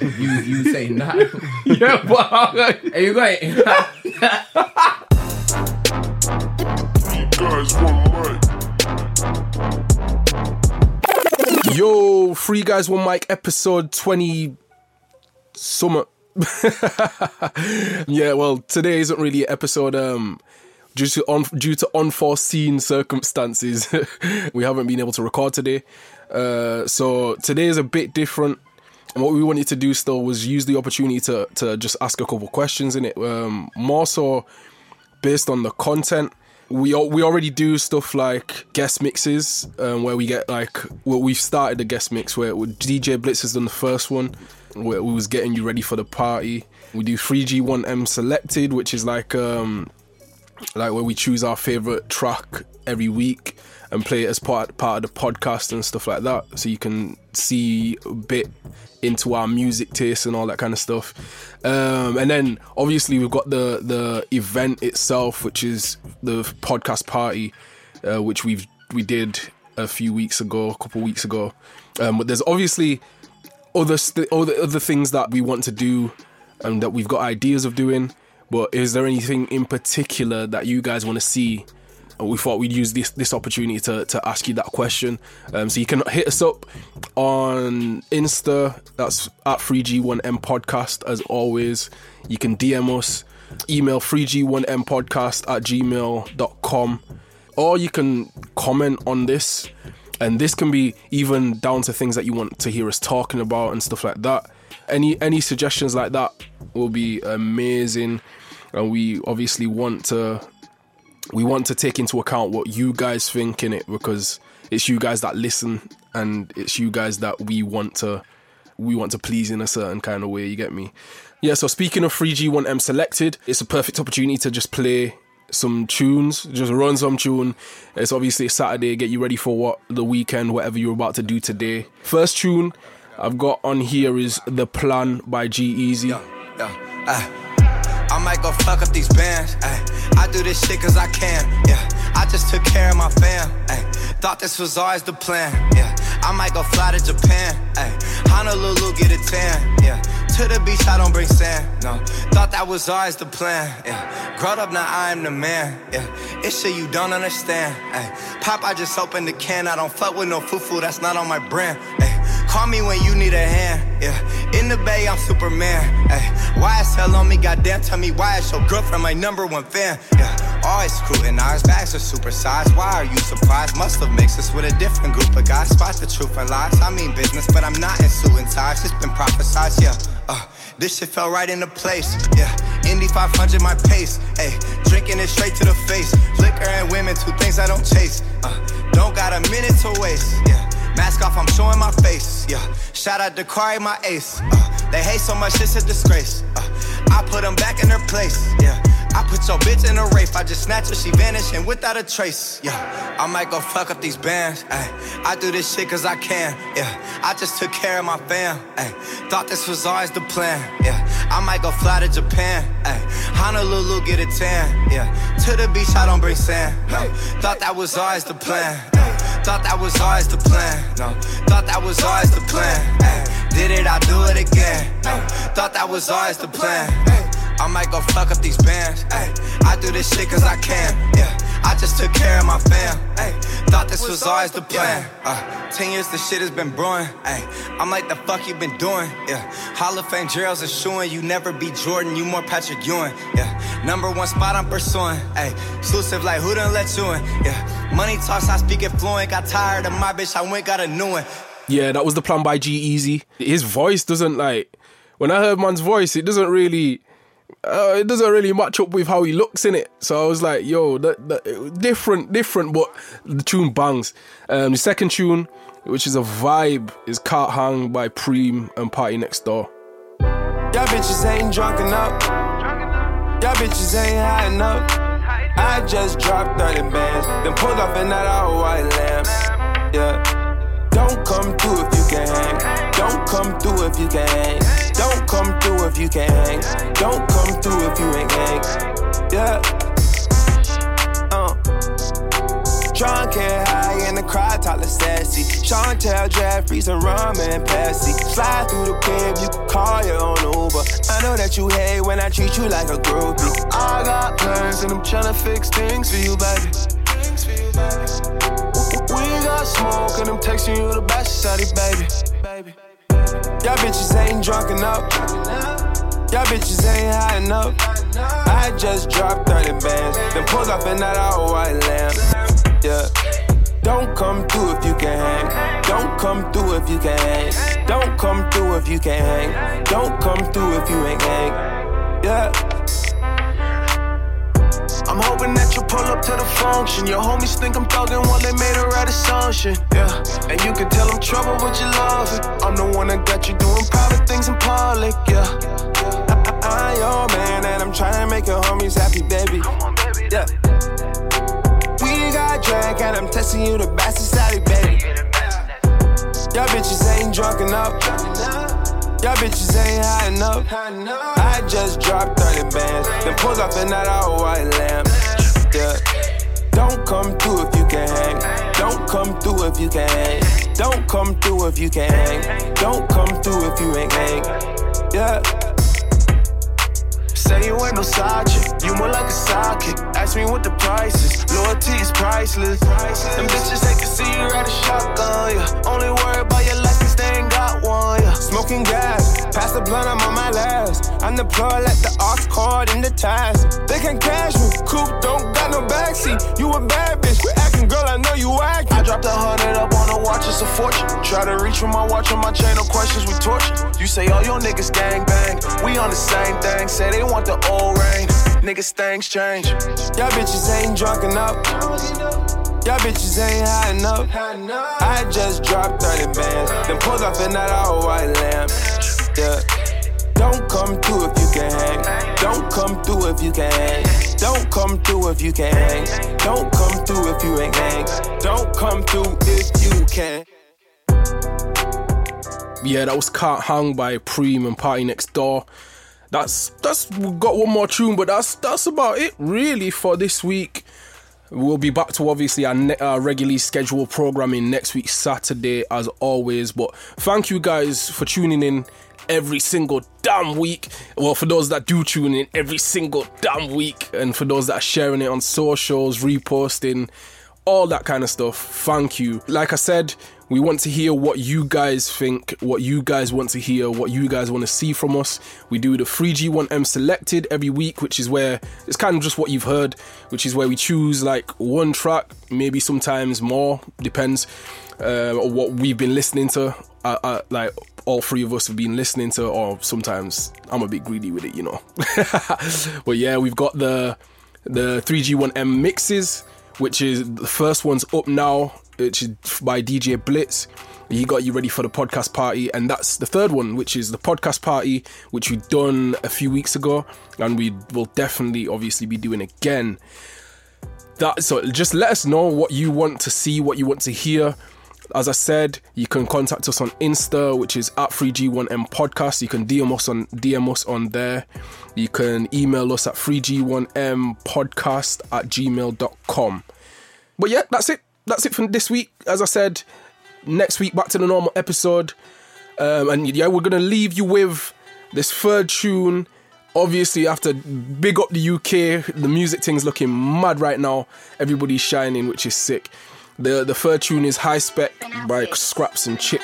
You you saying that? yeah, but Are you going? guys one mic. Yo, Free Guys One Mic episode 20 summer. yeah, well, today isn't really an episode um due to un- due to unforeseen circumstances. we haven't been able to record today. Uh so today is a bit different. And what we wanted to do still was use the opportunity to to just ask a couple questions in it. Um more so based on the content. We we already do stuff like guest mixes, um, where we get like well, we've started the guest mix where DJ Blitz has done the first one, where we was getting you ready for the party. We do 3G1M selected, which is like um like where we choose our favorite track every week and play it as part part of the podcast and stuff like that, so you can see a bit into our music taste and all that kind of stuff. Um, and then obviously we've got the the event itself, which is the podcast party, uh, which we've we did a few weeks ago, a couple weeks ago. Um, but there's obviously other st- other other things that we want to do and that we've got ideas of doing. But is there anything in particular that you guys want to see? We thought we'd use this this opportunity to, to ask you that question. Um, so you can hit us up on Insta. That's at 3G1M podcast as always. You can DM us, email 3G1M podcast at gmail.com, or you can comment on this. And this can be even down to things that you want to hear us talking about and stuff like that. Any any suggestions like that will be amazing. And we obviously want to we want to take into account what you guys think in it because it's you guys that listen and it's you guys that we want to we want to please in a certain kind of way you get me yeah so speaking of 3g1m selected it's a perfect opportunity to just play some tunes just run some tune it's obviously saturday get you ready for what the weekend whatever you're about to do today first tune i've got on here is the plan by G-Eazy Yeah, ay. I might go fuck up these bands. I do this shit cause I can. Yeah, I just took care of my fam. Ay. Thought this was always the plan. Yeah, I might go fly to Japan. Ay. Honolulu, get a tan. Yeah, to the beach, I don't bring sand. No, thought that was always the plan. Yeah, growed up, now I am the man. Yeah, it's shit you don't understand. Ay. Pop, I just opened the can. I don't fuck with no fufu, that's not on my brand. Ay. Call me when you need a hand, yeah. In the bay, I'm Superman. Ay, hell on me, goddamn, tell me why is your girlfriend my number one fan? Yeah, always scrutinized, bags are supersized. Why are you surprised? Must have mixed us with a different group of guys. Spot the truth and lies. I mean business, but I'm not in suit and ties. It's been prophesized, yeah. Uh, this shit fell right into place, yeah. Indy 500, my pace, ayy. Drinking it straight to the face. Liquor and women, two things I don't chase. Uh, don't got a minute to waste, yeah. Mask off, I'm showing my face. Yeah, shout out to Kari, my ace. Uh, they hate so much, it's a disgrace. Uh, I put them back in their place. Yeah, I put your bitch in a rape. I just snatch her, she vanishing without a trace. Yeah, I might go fuck up these bands. Ay. I do this shit cause I can. Yeah, I just took care of my fam. Ay. Thought this was always the plan. Yeah, I might go fly to Japan. Ay. Honolulu, get a tan. Yeah, to the beach, I don't bring sand. No, thought that was always the plan. Thought that was always the plan. No, thought that was always the plan. Ay, did it, I'll do it again. Thought that was always the plan. Ay, I might go fuck up these bands. Ay, I do this shit cause I can. Yeah, I just took care of my fam. Ay, thought this was always the plan. Uh, ten years the shit has been brewing. Ay, I'm like the fuck you been doing. Yeah, Hall of Fame Gerald's assuring you never be Jordan, you more Patrick Ewing. Yeah, number one spot I'm pursuing. Ay, exclusive like who done let you in? Yeah, money talks I speak it fluent. Got tired of my bitch, I went got a new one. Yeah, that was the plan by G-Eazy. His voice doesn't like when I heard man's voice, it doesn't really uh, it doesn't really match up with how he looks in it. So I was like, yo, that, that, different, different, but the tune bangs. Um, the second tune, which is a vibe, is Can't Hang by Preme and PartyNextDoor. Y'all bitches ain't drunk enough. Y'all bitches ain't high enough. I just dropped 30 bands, then pulled off in that all white lamb. Yeah. Don't come through if you can hang. Don't come through if you can hang. Don't come through if you can't hang. Don't come through if you ain't hang. Yeah. Uh. Drunk and high in the crowd, talking sassy. Chantel, Jeffries, and rum and Pepsi. Slide through the crib, you can call your own Uber. I know that you hate when I treat you like a groupie. I got plans and I'm tryna fix things for you, baby. We got smoke and I'm texting you the best of it, baby. Y'all bitches ain't drunk enough. Y'all bitches ain't high enough. I just dropped 30 bands, then pulled off in that all white lamb. Yeah. Don't come through if you can hang. Don't come through if you can hang. Don't come through if you can hang. Don't come through if you ain't hang. Yeah. I'm hoping that you pull up to the function. Your homies think I'm thuggin' while they made a right assumption. Yeah, and you can tell I'm trouble, but you love it. I'm the one that got you doing private things in public. Yeah, I, am your man, and I'm trying to make your homies happy, baby. Yeah, we got drink, and I'm testing you the best society, baby. Y'all bitches ain't drunk enough. Y'all bitches ain't high enough. I just dropped 30 bands, then pulled off in that all white lamb. Yeah. Don't come through if you can hang. Don't come through if you can hang. Don't come through if you can hang. Don't come through if you ain't hang. Yeah. Say you ain't no side you more like a sidekick. Ask me what the price is, loyalty is priceless. Them bitches hate can see you ride a shotgun, yeah. Only worry about your license, they ain't one, yeah. Smoking gas, pass the blunt, I'm on my last. I'm the plug like the ox card in the ties. They can cash me, coupe don't got no backseat. You a bad bitch, acting girl, I know you acting. I dropped a hundred up on a watch, it's a fortune. Try to reach for my watch on my chain, no questions, we torture. You say all your niggas gang bang, we on the same thing. Say they want the old rain, niggas things change. Y'all bitches ain't drunk enough. Y'all bitches ain't high enough. I just dropped 30 bands, then pulled off in that all white lamb. Yeah. Don't come through if you can hang. Don't come through if you can hang. Don't come through if you can hang. Don't come through if you ain't hang. Don't come through if you can. Yeah, that was Can't Hang by Preme and PartyNextDoor. That's that's got one more tune, but that's that's about it really for this week. We'll be back to obviously our, ne- our regularly scheduled programming next week Saturday as always. But thank you guys for tuning in every single damn week. Well, for those that do tune in every single damn week, and for those that are sharing it on socials, reposting, all that kind of stuff. Thank you. Like I said, we want to hear what you guys think, what you guys want to hear, what you guys want to see from us. We do the 3G1M selected every week, which is where it's kind of just what you've heard, which is where we choose like one track, maybe sometimes more, depends, uh, what we've been listening to. Uh, uh, like all three of us have been listening to, or sometimes I'm a bit greedy with it, you know. but yeah, we've got the the 3G1M mixes, which is the first one's up now which is by DJ Blitz. He got you ready for the podcast party, and that's the third one, which is the podcast party, which we done a few weeks ago, and we will definitely, obviously, be doing again. That so just let us know what you want to see, what you want to hear. As I said, you can contact us on Insta, which is at 3G1M Podcast. You can DM us on DM us on there. You can email us at 3G1M Podcast at gmail.com. But yeah, that's it that's it for this week. As I said, next week back to the normal episode. Um, and yeah, we're gonna leave you with this third tune. Obviously, after big up the UK, the music thing's looking mad right now. Everybody's shining, which is sick. The the third tune is High Spec by Skrapz and Chip.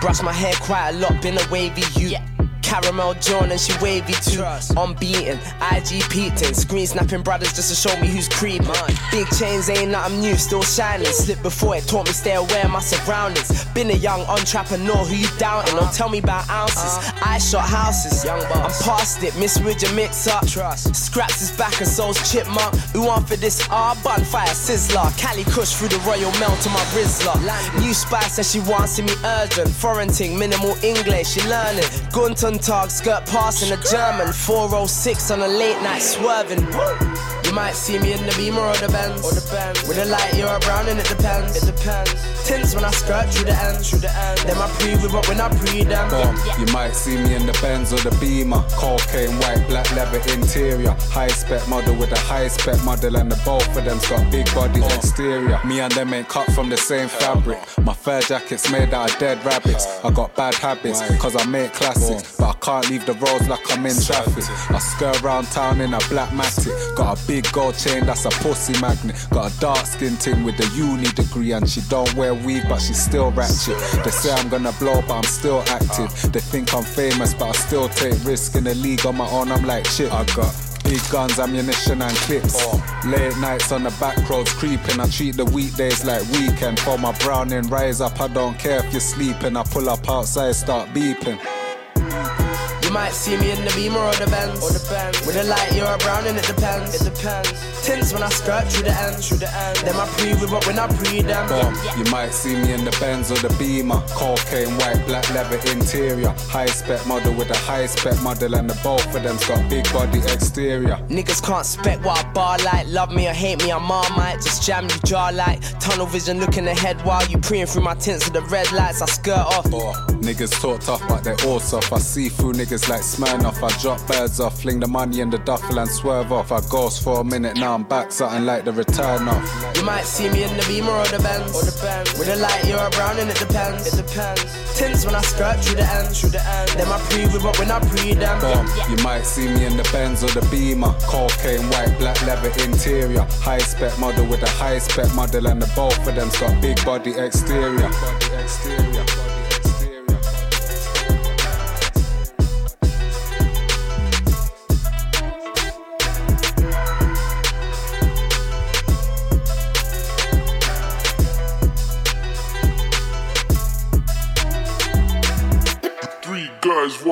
Brush my hair quite a lot, been a wavy you. Yeah. Caramel John and she wavy too. Unbeaten, IG Peating, screen snapping brothers just to show me who's creeping. Big chains ain't nothing new, still shining. Slip before it taught me stay aware of my surroundings. Been a young entrepreneur who you and Don't tell me about ounces. I shot houses. I'm past it, misread your mix up. Skrapz is back and soul's chipmunk. Who want for this? Ah, bonfire sizzler. Cali Kush through the Royal Mail to my Rizzler. New spice says she wants to me urgent. Foreign ting, minimal English, she learning. Gunton Tag, skirt passing a German. 406 on a late night swerving. You might see me in the Beamer or the Benz. Or the Benz. With a light, you're a brown and it depends. It depends. When I skirt through the end. Through the end. Then I pre with what when I pre them. Boom. You might see me in the Benz or the Beamer. Cocaine white, black leather interior. High spec model with a high spec model, and the both of them's got big body exterior. Me and them ain't cut from the same fabric. My fur jacket's made out of dead rabbits. I got bad habits, cause I make classics. But I can't leave the roads like I'm in traffic. I skirt around town in a black matic. Got a big gold chain that's a pussy magnet. Got a dark skin ting with a uni degree, and she don't wear weed, but she's still ratchet. They say I'm gonna blow, but I'm still active. They think I'm famous, but I still take risk in the league on my own. I'm like shit. I got Big guns, ammunition, and clips. Late nights on the back roads creeping. I treat the weekdays like weekend. For my browning, rise up. I don't care if you're sleeping. I pull up outside, start beeping. You might see me in the Beamer or the Benz. Or the Benz. With a light, you're a brown and it depends. It depends. Tints when I skirt through the end. Through the end. Then I pre with what when I pre them. Boom. You might see me in the Benz or the Beamer. Cocaine white, black leather interior. High spec model with a high spec model, and the both of them's got big body exterior. Niggas can't spec what I bar like. Love me or hate me, I'm marmite. Just jam you jaw like. Tunnel vision looking ahead while you preying through my tints with the red lights. I skirt off. Niggas talk tough, but they're all soft. I see through niggas like Smirnoff. I drop birds off, fling the money in the duffel and swerve off. I ghost for a minute, now I'm back, something like the return off. You might see me in the Beamer or the Benz. Or the Benz. With a light, you're a brown and it depends. It depends. Tints when I skirt through the end. Through the end. Then I pre with what when I pre them. Boom. You might see me in the Benz or the Beamer. Cocaine white, black leather interior. High spec model with a high spec model, and the both of them's got big body exterior. Body exterior. Body exterior.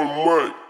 One mic.